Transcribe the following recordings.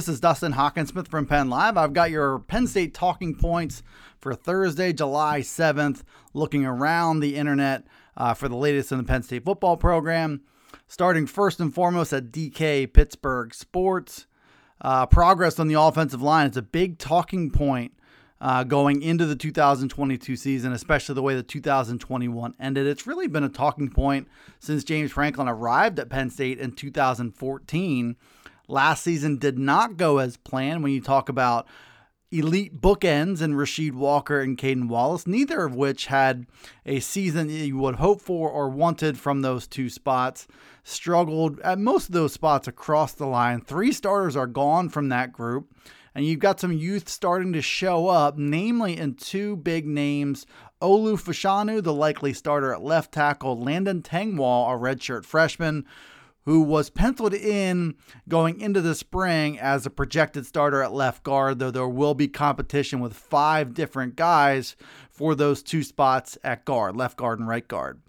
This is Dustin Hockensmith from Penn Live. I've got your Penn State talking points for Thursday, July 7th, looking around the internet uh, for the latest in the Penn State football program. Starting first and foremost at DK Pittsburgh Sports. Uh, progress on the offensive line is a big talking point uh, going into the 2022 season, especially the way the 2021 ended. It's really been a talking point since James Franklin arrived at Penn State in 2014 Last season did not go as planned when you talk about elite bookends and Rasheed Walker and Caedan Wallace, neither of which had a season you would hope for or wanted from those two spots. Struggled at most of those spots across the line. Three starters are gone from that group. And you've got some youth starting to show up, namely in two big names Olu Fashanu, the likely starter at left tackle, Landon Tengwall, a redshirt freshman, who was penciled in going into the spring as a projected starter at left guard, though there will be competition with five different guys for those two spots at guard, left guard and right guard.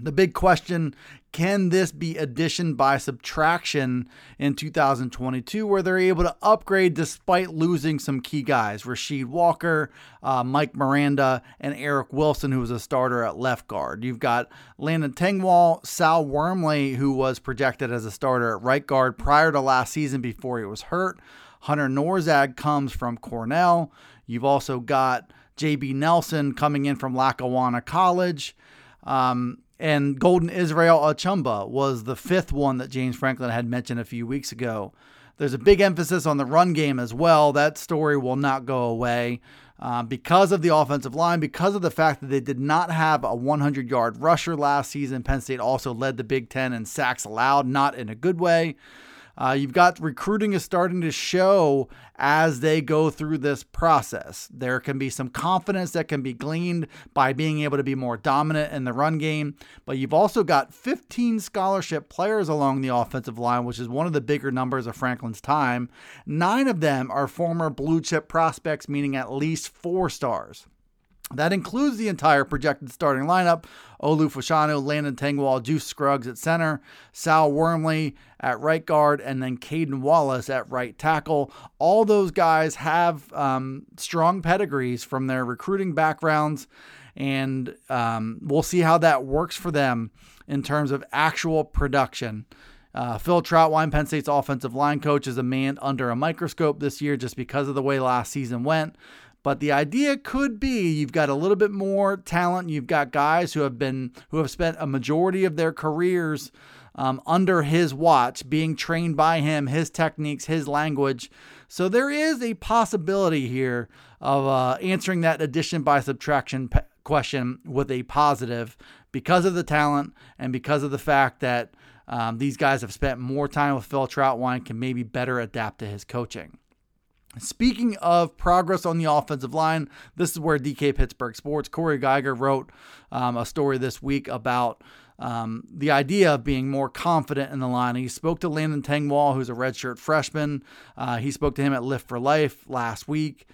The big question can this be addition by subtraction in 2022, where they're able to upgrade despite losing some key guys Rasheed Walker, uh, Mike Miranda, and Eric Wilson, who was a starter at left guard. You've got Landon Tengwall, Sal Wormley, who was projected as a starter at right guard prior to last season before he was hurt. Hunter Nourzad comes from Cornell. You've also got JB Nelson coming in from Lackawanna College. Um, and Golden Israel Achumba was the fifth one that James Franklin had mentioned a few weeks ago. There's a big emphasis on the run game as well. That story will not go away uh, because of the offensive line, because of the fact that they did not have a 100 yard rusher last season. Penn State also led the Big Ten in sacks allowed, not in a good way. Uh, you've got recruiting is starting to show as they go through this process. There can be some confidence that can be gleaned by being able to be more dominant in the run game, but you've also got 15 scholarship players along the offensive line, which is one of the bigger numbers of Franklin's time. Nine of them are former blue chip prospects, meaning at least four stars. That includes the entire projected starting lineup Olu Fashanu, Landon Tengwall, Juice Scruggs at center, Sal Wormley at right guard, and then Caedan Wallace at right tackle. All those guys have um, strong pedigrees from their recruiting backgrounds, and um, we'll see how that works for them in terms of actual production. Uh, Phil Trautwein, Penn State's offensive line coach, is a man under a microscope this year just because of the way last season went. But the idea could be you've got a little bit more talent. You've got guys who have been who have spent a majority of their careers um, under his watch, being trained by him, his techniques, his language. So there is a possibility here of uh, answering that addition by subtraction question with a positive because of the talent and because of the fact that um, these guys have spent more time with Phil Trautwein can maybe better adapt to his coaching. Speaking of progress on the offensive line, this is where DK Pittsburgh Sports, Corey Giger wrote um, a story this week about um, the idea of being more confident in the line. He spoke to Landon Tengwall, who's a redshirt freshman. Uh, he spoke to him at Lift for Life last week.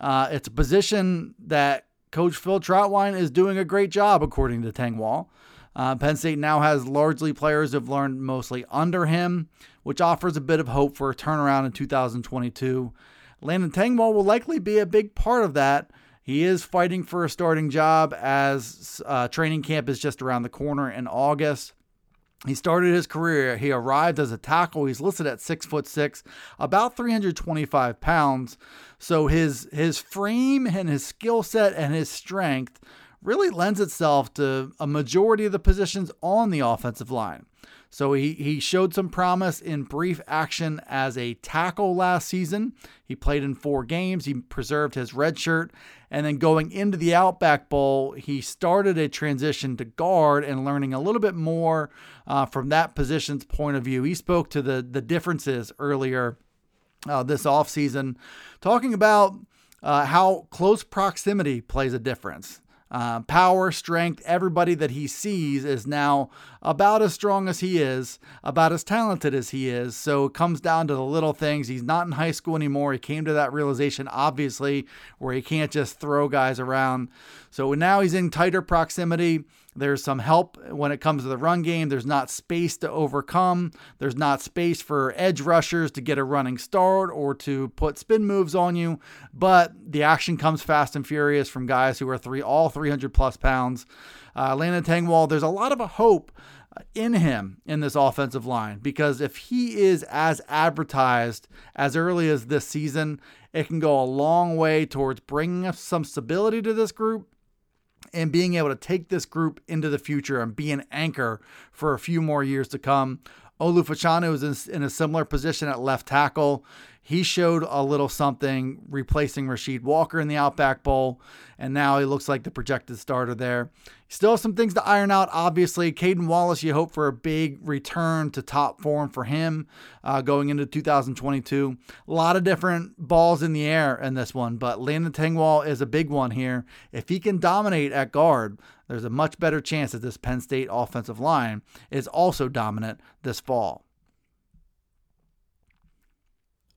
Uh, it's a position that Coach Phil Trautwein is doing a great job, according to Tengwall. Uh, Penn State now has largely players who've learned mostly under him, which offers a bit of hope for a turnaround in 2022. Landon Tengwall will likely be a big part of that. He is fighting for a starting job as uh, training camp is just around the corner in August. He started his career. He arrived as a tackle. He's listed at six foot six, about 325 pounds. So his his frame and his skill set and his strength really lends itself to a majority of the positions on the offensive line. So he, he showed some promise in brief action as a tackle last season. He played in four games. He preserved his red shirt. And then going into the Outback Bowl, he started a transition to guard and learning a little bit more uh, from that position's point of view. He spoke to the, the differences earlier uh, this offseason, talking about uh, how close proximity plays a difference. Uh, power, strength, everybody that he sees is now about as strong as he is, about as talented as he is. So it comes down to the little things. He's not in high school anymore. He came to that realization, obviously, where he can't just throw guys around. So now he's in tighter proximity. There's some help when it comes to the run game. There's not space to overcome. There's not space for edge rushers to get a running start or to put spin moves on you. But the action comes fast and furious from guys who are three, all 300 plus pounds. Uh, Landon Tengwall, there's a lot of a hope in him in this offensive line because if he is as advertised as early as this season, it can go a long way towards bringing some stability to this group and being able to take this group into the future and be an anchor for a few more years to come. Olu Fashanu is in, a similar position at left tackle. He showed a little something replacing Rasheed Walker in the Outback Bowl, and now he looks like the projected starter there. Still some things to iron out, obviously. Caedan Wallace, you hope for a big return to top form for him uh, going into 2022. A lot of different balls in the air in this one, but Landon Tengwall is a big one here. If he can dominate at guard, there's a much better chance that this Penn State offensive line is also dominant this fall.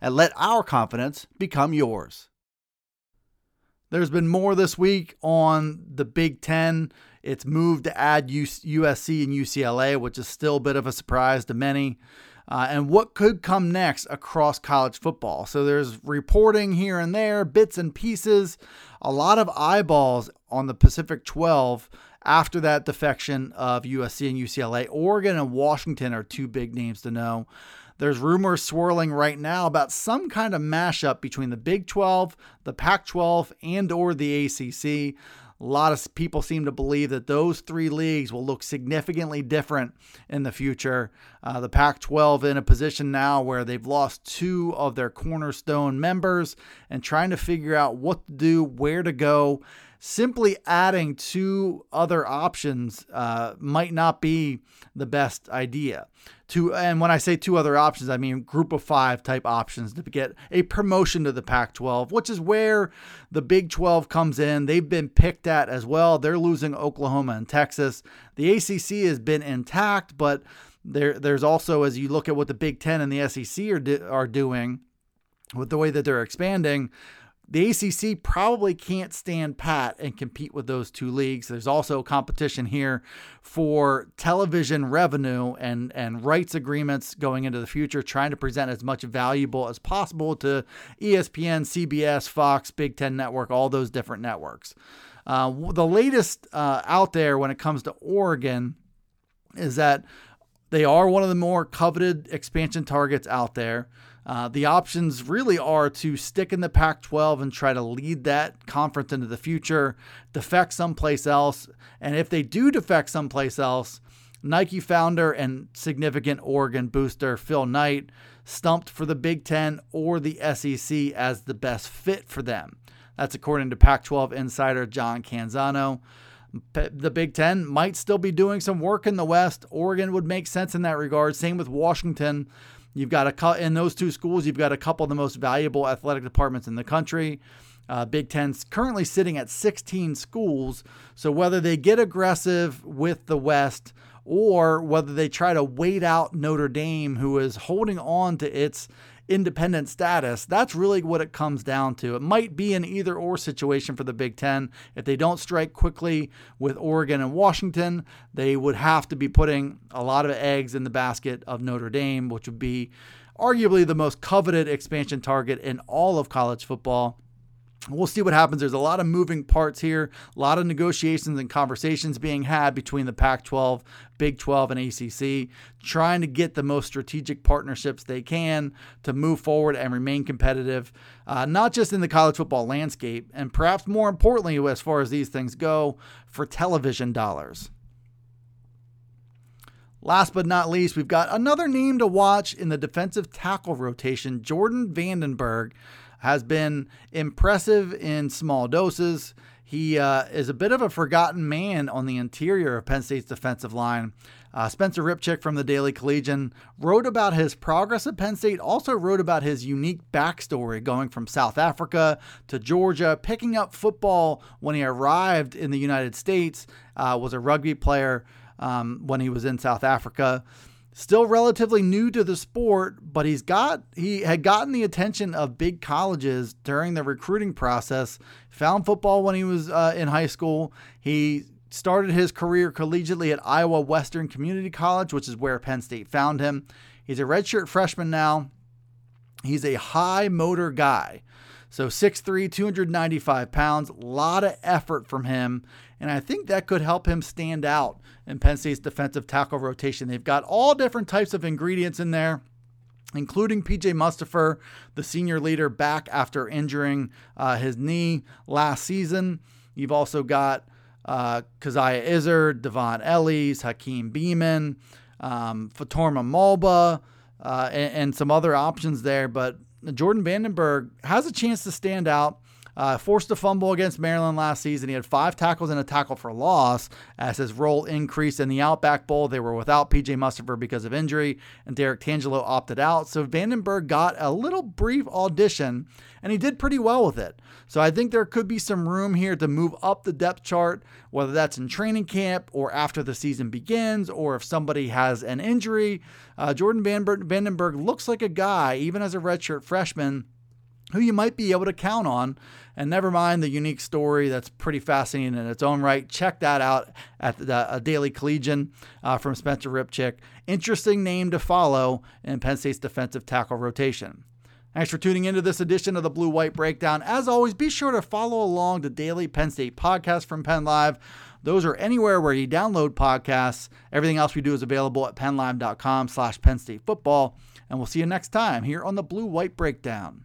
and let our confidence become yours. There's been more this week on the Big Ten. It's moved to add USC and UCLA, which is still a bit of a surprise to many. Uh, and what could come next across college football. So there's reporting here and there, bits and pieces, a lot of eyeballs on the Pacific 12 after that defection of USC and UCLA. Oregon and Washington are two big names to know. There's rumors swirling right now about some kind of mashup between the Big 12, the Pac 12, and or the ACC. A lot of people seem to believe that those three leagues will look significantly different in the future. Uh, the Pac 12 in a position now where they've lost two of their cornerstone members and trying to figure out what to do, where to go simply adding two other options uh, might not be the best idea. Two, and when I say two other options, I mean group of five type options to get a promotion to the Pac 12, which is where the Big 12 comes in. They've been picked at as well. They're losing Oklahoma and Texas. The ACC has been intact, but there, there's also, as you look at what the Big 10 and the SEC are, are doing with the way that they're expanding, the ACC probably can't stand pat and compete with those two leagues. There's also competition here for television revenue and, and rights agreements going into the future, trying to present as much valuable as possible to ESPN, CBS, Fox, Big Ten Network, all those different networks. Uh, the latest uh, out there when it comes to Oregon is that they are one of the more coveted expansion targets out there. Uh, the options really are to stick in the Pac 12 and try to lead that conference into the future, defect someplace else. And if they do defect someplace else, Nike founder and significant Oregon booster Phil Knight stumped for the Big Ten or the SEC as the best fit for them. That's according to Pac 12 insider John Canzano. The Big Ten might still be doing some work in the West. Oregon would make sense in that regard. Same with Washington. You've got a cut in those two schools. You've got a couple of the most valuable athletic departments in the country. Uh, Big Ten's currently sitting at 16 schools. So whether they get aggressive with the West or whether they try to wait out Notre Dame, who is holding on to its independent status. That's really what it comes down to. It might be an either or situation for the Big Ten. If they don't strike quickly with Oregon and Washington, they would have to be putting a lot of eggs in the basket of Notre Dame, which would be arguably the most coveted expansion target in all of college football. We'll see what happens. There's a lot of moving parts here, a lot of negotiations and conversations being had between the Pac 12, Big 12, and ACC, trying to get the most strategic partnerships they can to move forward and remain competitive, uh, not just in the college football landscape, and perhaps more importantly, as far as these things go, for television dollars. Last but not least, we've got another name to watch in the defensive tackle rotation Jordan van den Berg has been impressive in small doses. He uh, is a bit of a forgotten man on the interior of Penn State's defensive line. Uh, Spencer Ripchick from the Daily Collegian wrote about his progress at Penn State, also wrote about his unique backstory going from South Africa to Georgia, picking up football when he arrived in the United States, uh, was a rugby player um, when he was in South Africa still relatively new to the sport, but he's got he had gotten the attention of big colleges during the recruiting process. Found football when he was uh, in high school. He started his career collegiately at Iowa Western Community College, which is where Penn State found him. He's a redshirt freshman now. He's a high motor guy. So 6'3, 295 pounds, a lot of effort from him. And I think that could help him stand out in Penn State's defensive tackle rotation. They've got all different types of ingredients in there including PJ Mustipher, the senior leader, back after injuring uh, his knee last season. You've also got uh, Coziah Izzard, Dvon Ellies, Hakeem Beamon, um, Fatorma Mulbah, uh, and, and, some other options there. But Jordan van den Berg has a chance to stand out. Uh, forced a fumble against Maryland last season. He had five tackles and a tackle for loss as his role increased in the Outback Bowl. They were without PJ Mustipher because of injury, and Derrick Tangelo opted out. So van den Berg got a little brief audition, and he did pretty well with it. So I think there could be some room here to move up the depth chart, whether that's in training camp or after the season begins, or if somebody has an injury. Uh, Jordan van den Berg looks like a guy, even as a redshirt freshman who you might be able to count on. And never mind the unique story that's pretty fascinating in its own right. Check that out at the uh, Daily Collegian uh, from Spencer Ripchick. Interesting name to follow in Penn State's defensive tackle rotation. Thanks for tuning into this edition of the Blue White Breakdown. As always, be sure to follow along the daily Penn State podcast from Penn Live. Those are anywhere where you download podcasts. Everything else we do is available at pennlive.com slash Penn State football. And we'll see you next time here on the Blue White Breakdown.